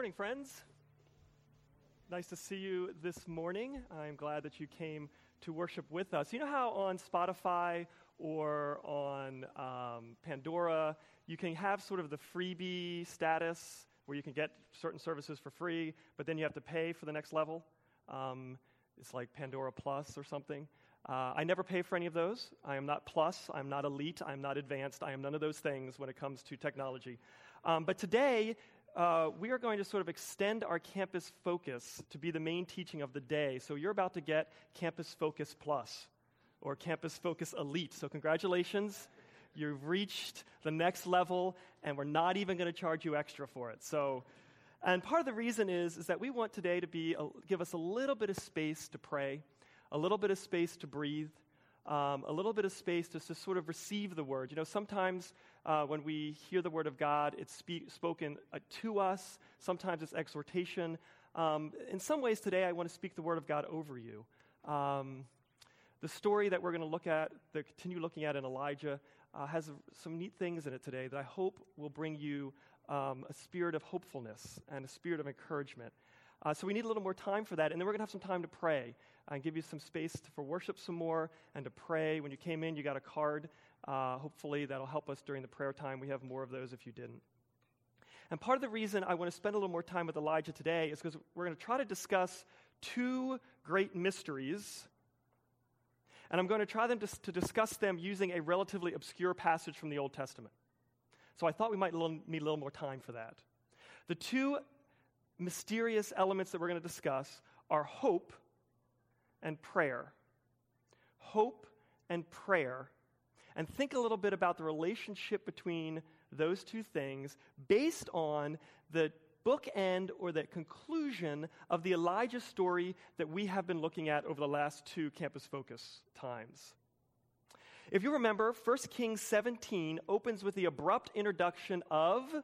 morning, friends. Nice to see you this morning. I'm glad that you came to worship with us. You know how on Spotify or on um, Pandora, you can have sort of the freebie status where you can get certain services for free, but then you have to pay for the next level? Um, it's like Pandora Plus or something. Uh, I never pay for any of those. I am not plus, I'm not elite, I'm not advanced, I am none of those things when it comes to technology. Um, but today, uh, we are going to sort of extend our campus focus to be the main teaching of the day. So you're about to get Campus Focus Plus or Campus Focus Elite. So, congratulations. You've reached the next level, and we're not even going to charge you extra for it. So, and part of the reason is, is that we want today to be, a, give us a little bit of space to pray, a little bit of space to breathe, um, a little bit of space to, to sort of receive the word. You know, sometimes uh, when we hear the word of God, it's speak, spoken uh, to us, sometimes it's exhortation. Um, in some ways, today, I want to speak the word of God over you. Um, the story that we're going to look at, that continue looking at in Elijah, uh, has some neat things in it today that I hope will bring you um, a spirit of hopefulness and a spirit of encouragement. Uh, so we need a little more time for that, and then we're going to have some time to pray and give you some space to, for worship some more and to pray. When you came in, you got a card. Uh, hopefully, that'll help us during the prayer time. We have more of those if you didn't. And part of the reason I want to spend a little more time with Elijah today is because we're going to try to discuss two great mysteries. And I'm going to try them to, to discuss them using a relatively obscure passage from the Old Testament. So I thought we might need a little more time for that. The two mysterious elements that we're going to discuss are hope and prayer. Hope and prayer. And think a little bit about the relationship between those two things based on the bookend or the conclusion of the Elijah story that we have been looking at over the last two campus focus times. If you remember, 1 Kings 17 opens with the abrupt introduction of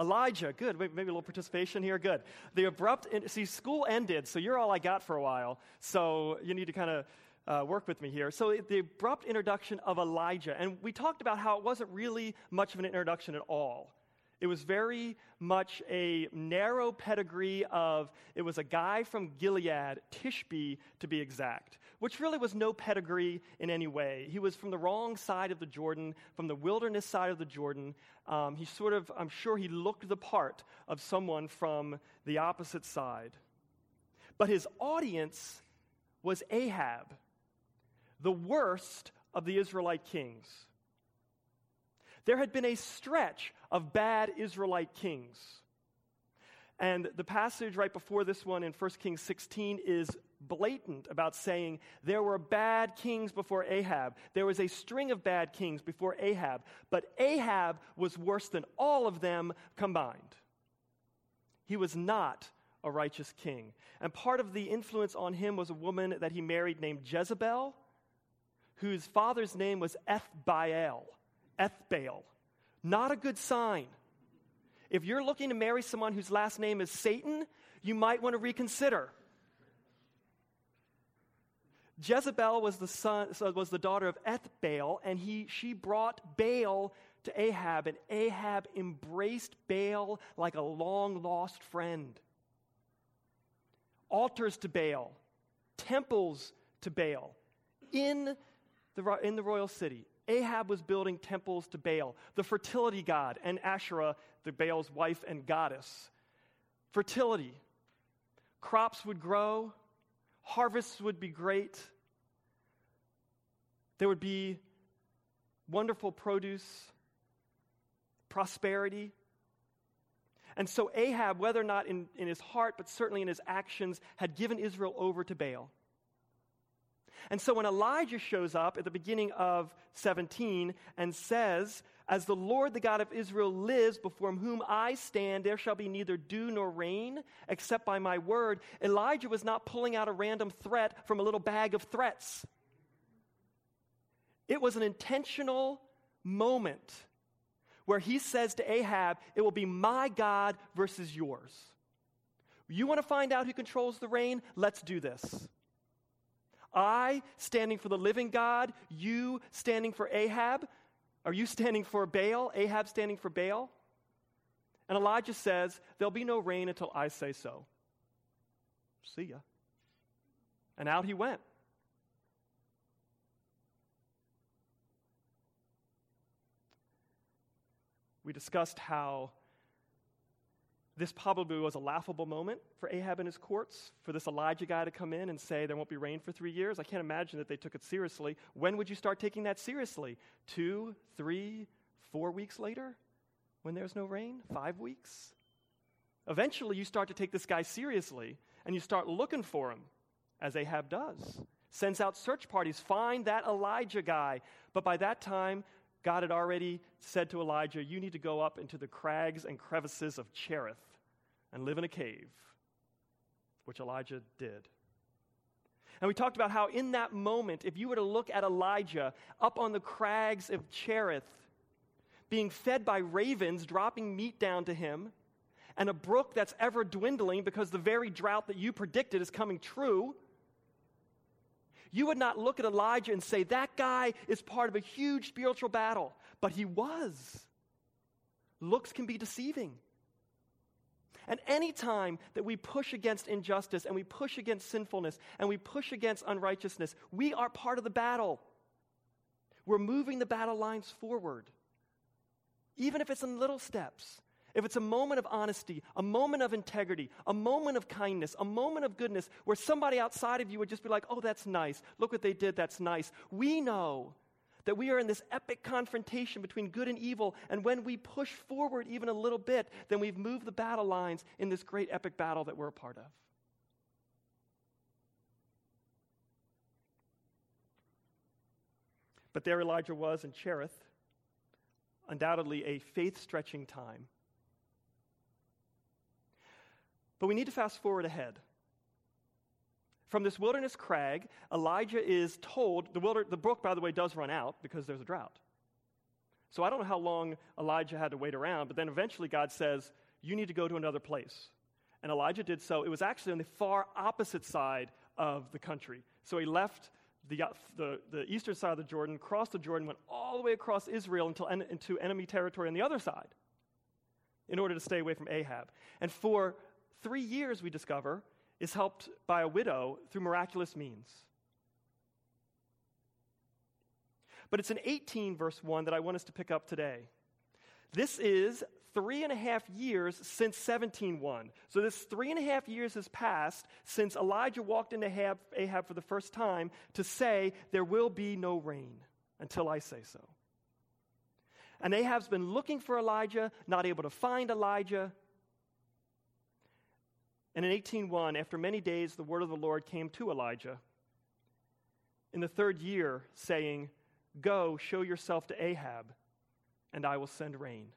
Elijah, good. Maybe a little participation here, good. The abrupt, see, school ended, so you're all I got for a while. So you need to kind of uh, work with me here. So the abrupt introduction of Elijah, and we talked about how it wasn't really much of an introduction at all. It was very much a narrow pedigree of, it was a guy from Gilead, Tishbe to be exact, which really was no pedigree in any way. He was from the wrong side of the Jordan, from the wilderness side of the Jordan. Um, he sort of, I'm sure he looked the part of someone from the opposite side. But his audience was Ahab, the worst of the Israelite kings. There had been a stretch of bad Israelite kings. And the passage right before this one in 1 Kings 16 is blatant about saying there were bad kings before Ahab. There was a string of bad kings before Ahab, but Ahab was worse than all of them combined. He was not a righteous king. And part of the influence on him was a woman that he married named Jezebel, whose father's name was Ethbaal. Ethbaal. Not a good sign. If you're looking to marry someone whose last name is Satan, you might want to reconsider. Jezebel was the son was the daughter of Ethbaal, and he she brought Baal to Ahab, and Ahab embraced Baal like a long lost friend. Altars to Baal, temples to Baal in the, in the royal city. Ahab was building temples to Baal, the fertility god, and Asherah, the Baal's wife and goddess. Fertility. Crops would grow, harvests would be great, there would be wonderful produce, prosperity. And so Ahab, whether or not in, in his heart, but certainly in his actions, had given Israel over to Baal. And so when Elijah shows up at the beginning of 17 and says, As the Lord, the God of Israel, lives, before whom I stand, there shall be neither dew nor rain except by my word, Elijah was not pulling out a random threat from a little bag of threats. It was an intentional moment where he says to Ahab, It will be my God versus yours. You want to find out who controls the rain? Let's do this. I standing for the living God, you standing for Ahab. Are you standing for Baal? Ahab standing for Baal? And Elijah says, There'll be no rain until I say so. See ya. And out he went. We discussed how this probably was a laughable moment for Ahab and his courts, for this Elijah guy to come in and say there won't be rain for three years. I can't imagine that they took it seriously. When would you start taking that seriously? Two, three, four weeks later? When there's no rain? Five weeks? Eventually, you start to take this guy seriously and you start looking for him, as Ahab does. Sends out search parties, find that Elijah guy. But by that time, God had already said to Elijah, You need to go up into the crags and crevices of Cherith and live in a cave, which Elijah did. And we talked about how, in that moment, if you were to look at Elijah up on the crags of Cherith, being fed by ravens, dropping meat down to him, and a brook that's ever dwindling because the very drought that you predicted is coming true, you would not look at Elijah and say, that guy is part of a huge spiritual battle. But he was. Looks can be deceiving. And any time that we push against injustice and we push against sinfulness and we push against unrighteousness, we are part of the battle. We're moving the battle lines forward, even if it's in little steps. If it's a moment of honesty, a moment of integrity, a moment of kindness, a moment of goodness, where somebody outside of you would just be like, oh, that's nice. Look what they did. That's nice. We know that we are in this epic confrontation between good and evil. And when we push forward even a little bit, then we've moved the battle lines in this great epic battle that we're a part of. But there Elijah was in Cherith, undoubtedly a faith stretching time but we need to fast forward ahead. From this wilderness crag, Elijah is told, the, wilder, the brook, by the way, does run out because there's a drought. So I don't know how long Elijah had to wait around, but then eventually God says, You need to go to another place. And Elijah did so. It was actually on the far opposite side of the country. So he left the, the, the eastern side of the Jordan, crossed the Jordan, went all the way across Israel until en- into enemy territory on the other side in order to stay away from Ahab. And for three years, we discover, is helped by a widow through miraculous means. But it's in 18, verse 1, that I want us to pick up today. This is three and a half years since 17.1. So this three and a half years has passed since Elijah walked into Ahab, Ahab for the first time to say, There will be no rain until I say so. And Ahab's been looking for Elijah, not able to find Elijah. And in 18:1, after many days, the word of the Lord came to Elijah in the third year, saying, Go, show yourself to Ahab, and I will send rain.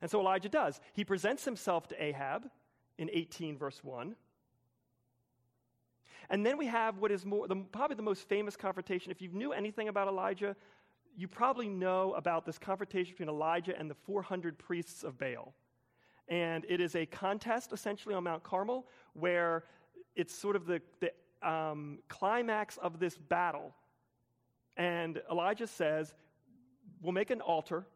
And so Elijah does. He presents himself to Ahab in 18, verse 1. And then we have what is more, the, probably the most famous confrontation. If you knew anything about Elijah, you probably know about this confrontation between Elijah and the 400 priests of Baal. And it is a contest essentially on Mount Carmel where it's sort of the, the um, climax of this battle. And Elijah says, We'll make an altar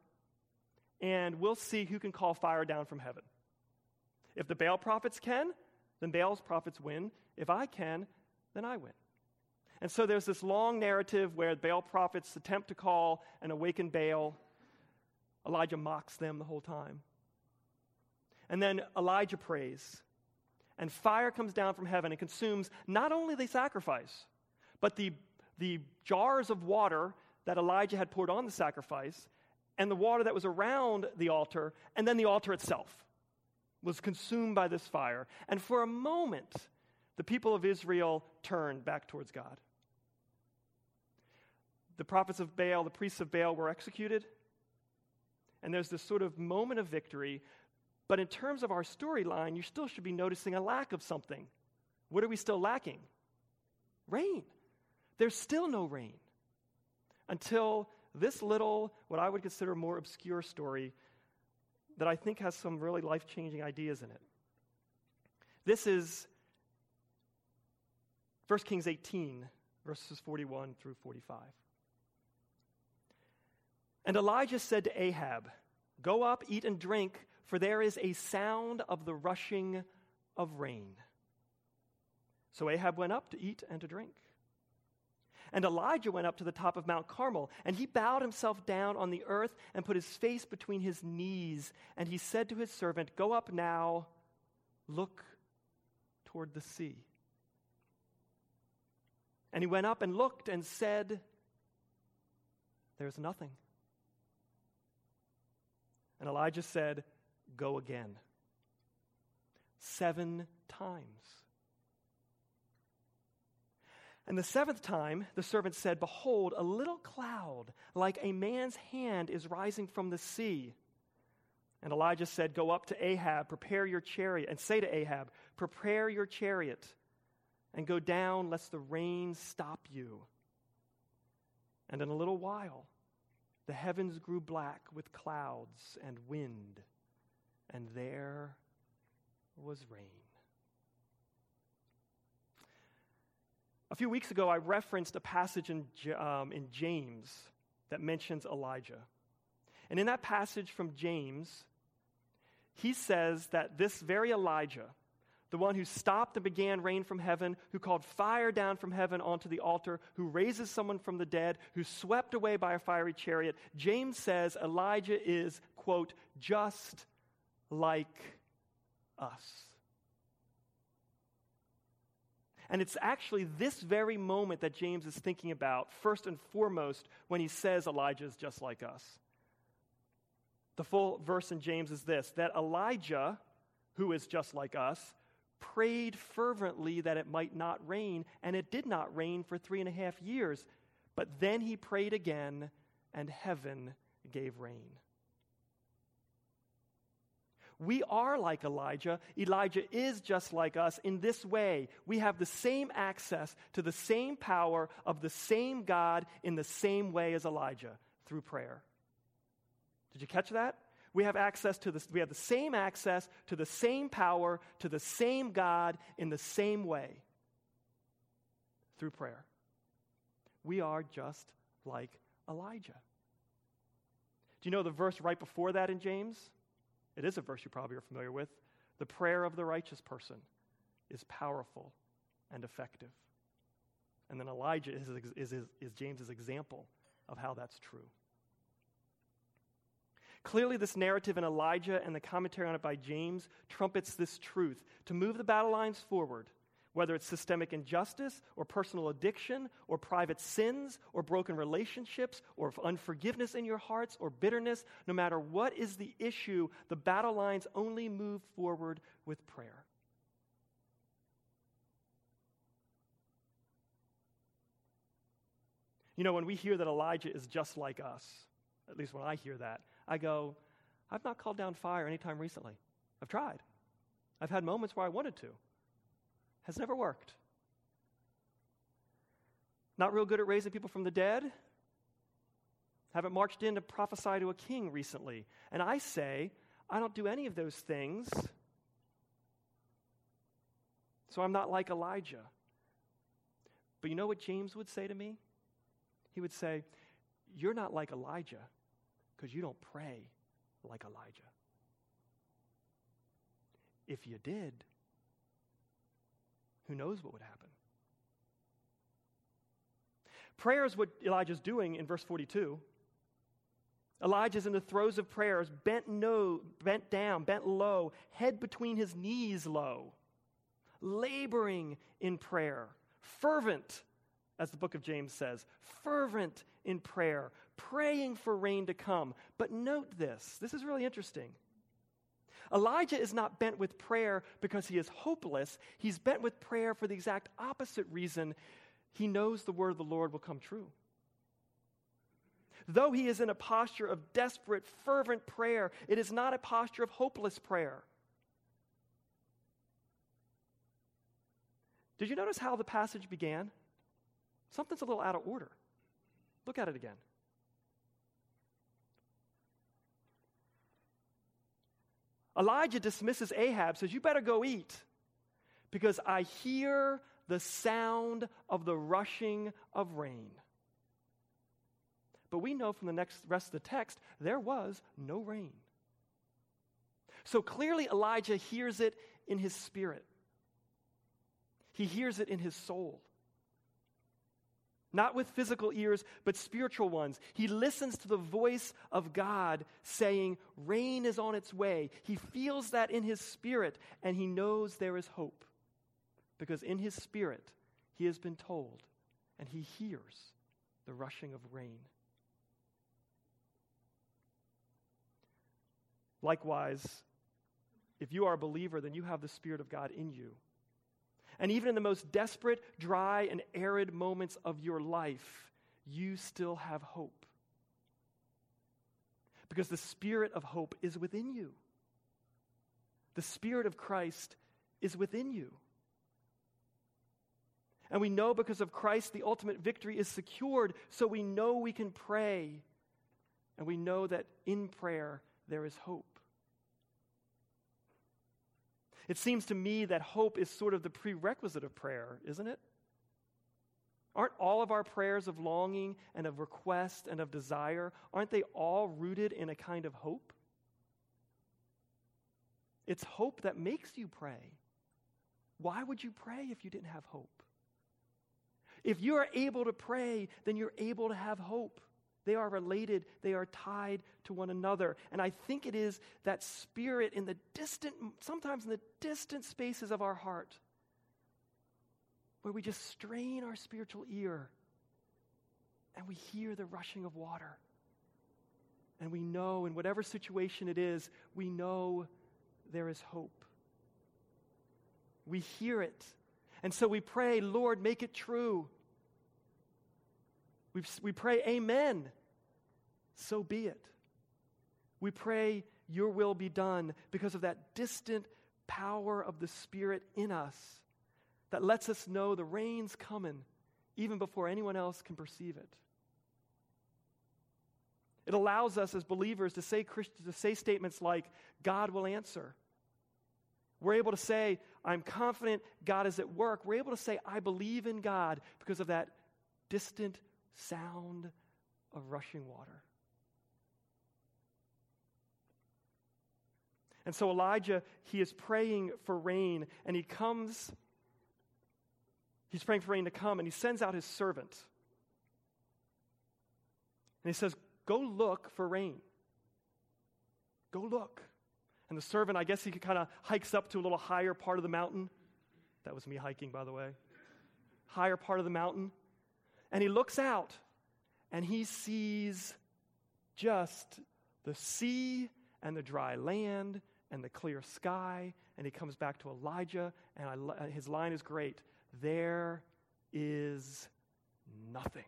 and we'll see who can call fire down from heaven. If the Baal prophets can, then Baal's prophets win. If I can, then I win. And so there's this long narrative where Baal prophets attempt to call and awaken Baal. Elijah mocks them the whole time. And then Elijah prays. And fire comes down from heaven and consumes not only the sacrifice, but the, the jars of water that Elijah had poured on the sacrifice, and the water that was around the altar, and then the altar itself was consumed by this fire. And for a moment, the people of Israel turned back towards God. The prophets of Baal, the priests of Baal were executed. And there's this sort of moment of victory but in terms of our storyline, you still should be noticing a lack of something. What are we still lacking? Rain. There's still no rain until this little, what I would consider more obscure story that I think has some really life changing ideas in it. This is 1 Kings 18, verses 41 through 45. And Elijah said to Ahab, Go up, eat and drink, for there is a sound of the rushing of rain. So Ahab went up to eat and to drink. And Elijah went up to the top of Mount Carmel, and he bowed himself down on the earth and put his face between his knees. And he said to his servant, Go up now, look toward the sea. And he went up and looked and said, There's nothing. And Elijah said, Go again. Seven times. And the seventh time, the servant said, Behold, a little cloud, like a man's hand, is rising from the sea. And Elijah said, Go up to Ahab, prepare your chariot, and say to Ahab, Prepare your chariot, and go down, lest the rain stop you. And in a little while, the heavens grew black with clouds and wind, and there was rain. A few weeks ago, I referenced a passage in, um, in James that mentions Elijah. And in that passage from James, he says that this very Elijah, the one who stopped and began rain from heaven, who called fire down from heaven onto the altar, who raises someone from the dead, who swept away by a fiery chariot, James says Elijah is, quote, just like us. And it's actually this very moment that James is thinking about, first and foremost, when he says Elijah is just like us. The full verse in James is this that Elijah, who is just like us, prayed fervently that it might not rain, and it did not rain for three and a half years. But then he prayed again, and heaven gave rain. We are like Elijah. Elijah is just like us in this way. We have the same access to the same power of the same God in the same way as Elijah through prayer. Did you catch that? We have access to this, we have the same access to the same power, to the same God in the same way through prayer. We are just like Elijah. Do you know the verse right before that in James? It is a verse you probably are familiar with. The prayer of the righteous person is powerful and effective. And then Elijah is, is, is, is James's example of how that's true. Clearly, this narrative in Elijah and the commentary on it by James trumpets this truth. To move the battle lines forward, whether it's systemic injustice or personal addiction or private sins or broken relationships or unforgiveness in your hearts or bitterness, no matter what is the issue, the battle lines only move forward with prayer. You know, when we hear that Elijah is just like us, at least when I hear that, I go, I've not called down fire anytime recently. I've tried. I've had moments where I wanted to has never worked. Not real good at raising people from the dead. Haven't marched in to prophesy to a king recently. And I say, I don't do any of those things. So I'm not like Elijah. But you know what James would say to me? He would say, You're not like Elijah because you don't pray like Elijah. If you did, who knows what would happen? Prayer is what Elijah's doing in verse 42. Elijah's in the throes of prayers, bent, no, bent down, bent low, head between his knees low, laboring in prayer, fervent, as the book of James says, fervent in prayer, praying for rain to come. But note this this is really interesting. Elijah is not bent with prayer because he is hopeless. He's bent with prayer for the exact opposite reason. He knows the word of the Lord will come true. Though he is in a posture of desperate, fervent prayer, it is not a posture of hopeless prayer. Did you notice how the passage began? Something's a little out of order. Look at it again. Elijah dismisses Ahab, says, You better go eat because I hear the sound of the rushing of rain. But we know from the next rest of the text, there was no rain. So clearly, Elijah hears it in his spirit, he hears it in his soul. Not with physical ears, but spiritual ones. He listens to the voice of God saying, Rain is on its way. He feels that in his spirit, and he knows there is hope. Because in his spirit, he has been told, and he hears the rushing of rain. Likewise, if you are a believer, then you have the Spirit of God in you. And even in the most desperate, dry, and arid moments of your life, you still have hope. Because the Spirit of hope is within you. The Spirit of Christ is within you. And we know because of Christ, the ultimate victory is secured, so we know we can pray. And we know that in prayer there is hope. It seems to me that hope is sort of the prerequisite of prayer, isn't it? Aren't all of our prayers of longing and of request and of desire, aren't they all rooted in a kind of hope? It's hope that makes you pray. Why would you pray if you didn't have hope? If you are able to pray, then you're able to have hope. They are related, they are tied to one another. And I think it is that spirit in the distant, sometimes in the distant spaces of our heart, where we just strain our spiritual ear and we hear the rushing of water. And we know, in whatever situation it is, we know there is hope. We hear it. And so we pray, Lord, make it true. We, we pray, Amen. So be it. We pray, Your will be done because of that distant power of the Spirit in us that lets us know the rain's coming even before anyone else can perceive it. It allows us as believers to say, to say statements like, God will answer. We're able to say, I'm confident God is at work. We're able to say, I believe in God because of that distant sound of rushing water. And so Elijah, he is praying for rain, and he comes, he's praying for rain to come, and he sends out his servant. And he says, Go look for rain. Go look. And the servant, I guess he kind of hikes up to a little higher part of the mountain. That was me hiking, by the way. Higher part of the mountain. And he looks out and he sees just the sea and the dry land and the clear sky. And he comes back to Elijah, and I, his line is great there is nothing.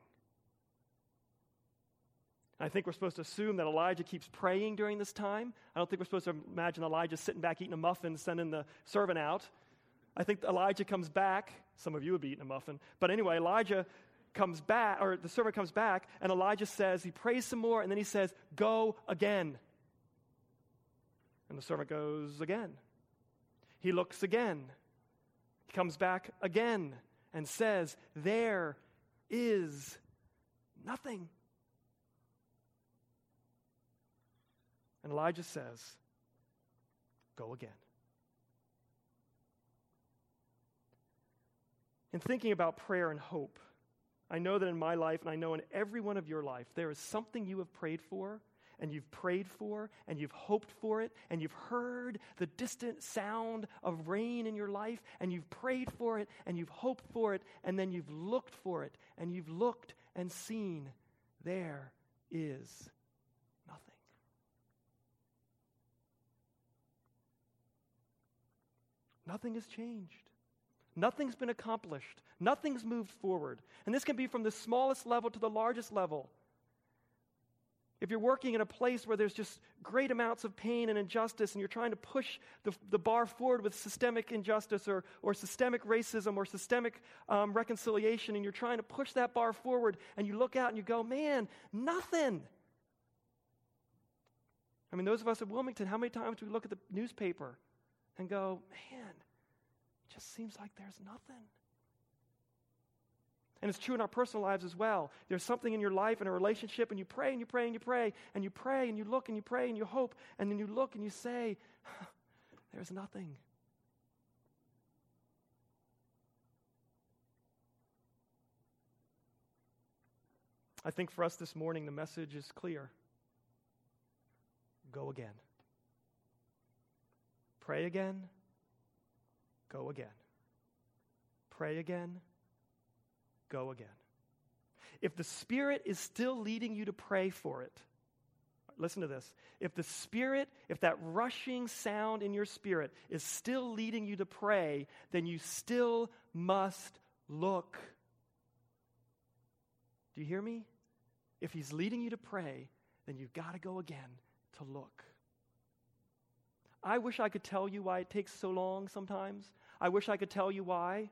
I think we're supposed to assume that Elijah keeps praying during this time. I don't think we're supposed to imagine Elijah sitting back eating a muffin, sending the servant out. I think Elijah comes back. Some of you would be eating a muffin. But anyway, Elijah comes back, or the servant comes back, and Elijah says, he prays some more, and then he says, Go again. And the servant goes again. He looks again. He comes back again and says, There is nothing. And Elijah says, Go again. In thinking about prayer and hope, I know that in my life, and I know in every one of your life, there is something you have prayed for, and you've prayed for, and you've hoped for it, and you've heard the distant sound of rain in your life, and you've prayed for it, and you've hoped for it, and then you've looked for it, and you've looked and seen there is nothing. Nothing has changed. Nothing's been accomplished. Nothing's moved forward. And this can be from the smallest level to the largest level. If you're working in a place where there's just great amounts of pain and injustice, and you're trying to push the, the bar forward with systemic injustice or, or systemic racism or systemic um, reconciliation, and you're trying to push that bar forward, and you look out and you go, man, nothing. I mean, those of us at Wilmington, how many times do we look at the newspaper and go, man, it just seems like there's nothing? And it's true in our personal lives as well. There's something in your life and a relationship, and you pray and you pray and you pray, and you pray and you look and you pray and you hope, and then you look and you say, There's nothing. I think for us this morning, the message is clear go again. Pray again, go again. Pray again, go again. If the Spirit is still leading you to pray for it, listen to this. If the Spirit, if that rushing sound in your spirit is still leading you to pray, then you still must look. Do you hear me? If He's leading you to pray, then you've got to go again to look. I wish I could tell you why it takes so long sometimes. I wish I could tell you why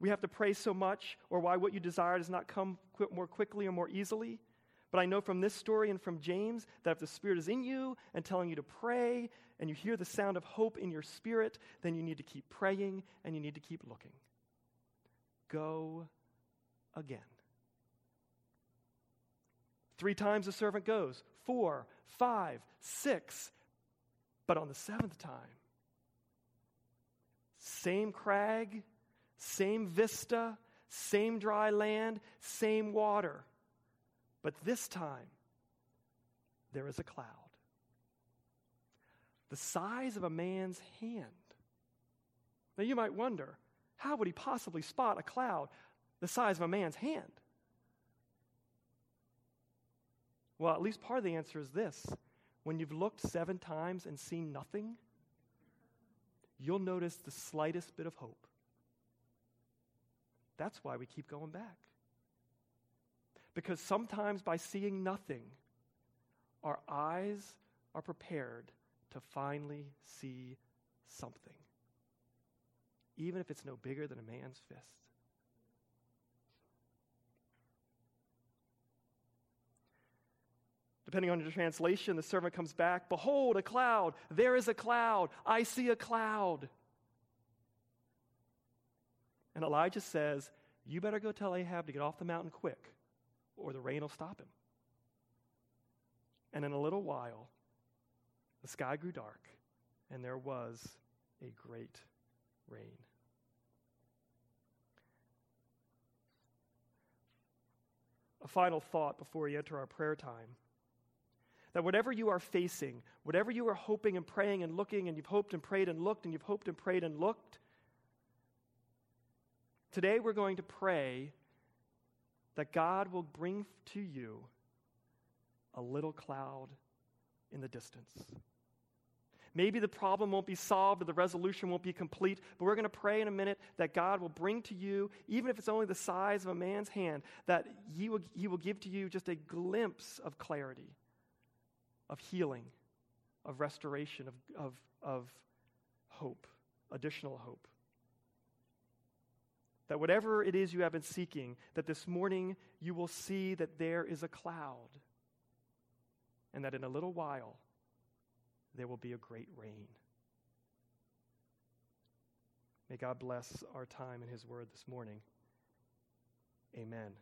we have to pray so much or why what you desire does not come qu- more quickly or more easily. But I know from this story and from James that if the Spirit is in you and telling you to pray and you hear the sound of hope in your spirit, then you need to keep praying and you need to keep looking. Go again. Three times the servant goes, four, five, six. But on the seventh time, same crag, same vista, same dry land, same water. But this time, there is a cloud. The size of a man's hand. Now you might wonder, how would he possibly spot a cloud the size of a man's hand? Well, at least part of the answer is this when you've looked seven times and seen nothing, you'll notice the slightest bit of hope. That's why we keep going back. Because sometimes by seeing nothing, our eyes are prepared to finally see something, even if it's no bigger than a man's fist. Depending on your translation, the servant comes back Behold, a cloud. There is a cloud. I see a cloud. And Elijah says, You better go tell Ahab to get off the mountain quick, or the rain will stop him. And in a little while, the sky grew dark, and there was a great rain. A final thought before we enter our prayer time that whatever you are facing, whatever you are hoping and praying and looking, and you've hoped and prayed and looked, and you've hoped and prayed and looked, today we're going to pray that God will bring to you a little cloud in the distance. Maybe the problem won't be solved or the resolution won't be complete, but we're going to pray in a minute that God will bring to you, even if it's only the size of a man's hand, that he will, he will give to you just a glimpse of clarity of healing, of restoration, of, of, of hope, additional hope. That whatever it is you have been seeking, that this morning you will see that there is a cloud, and that in a little while there will be a great rain. May God bless our time in His Word this morning. Amen.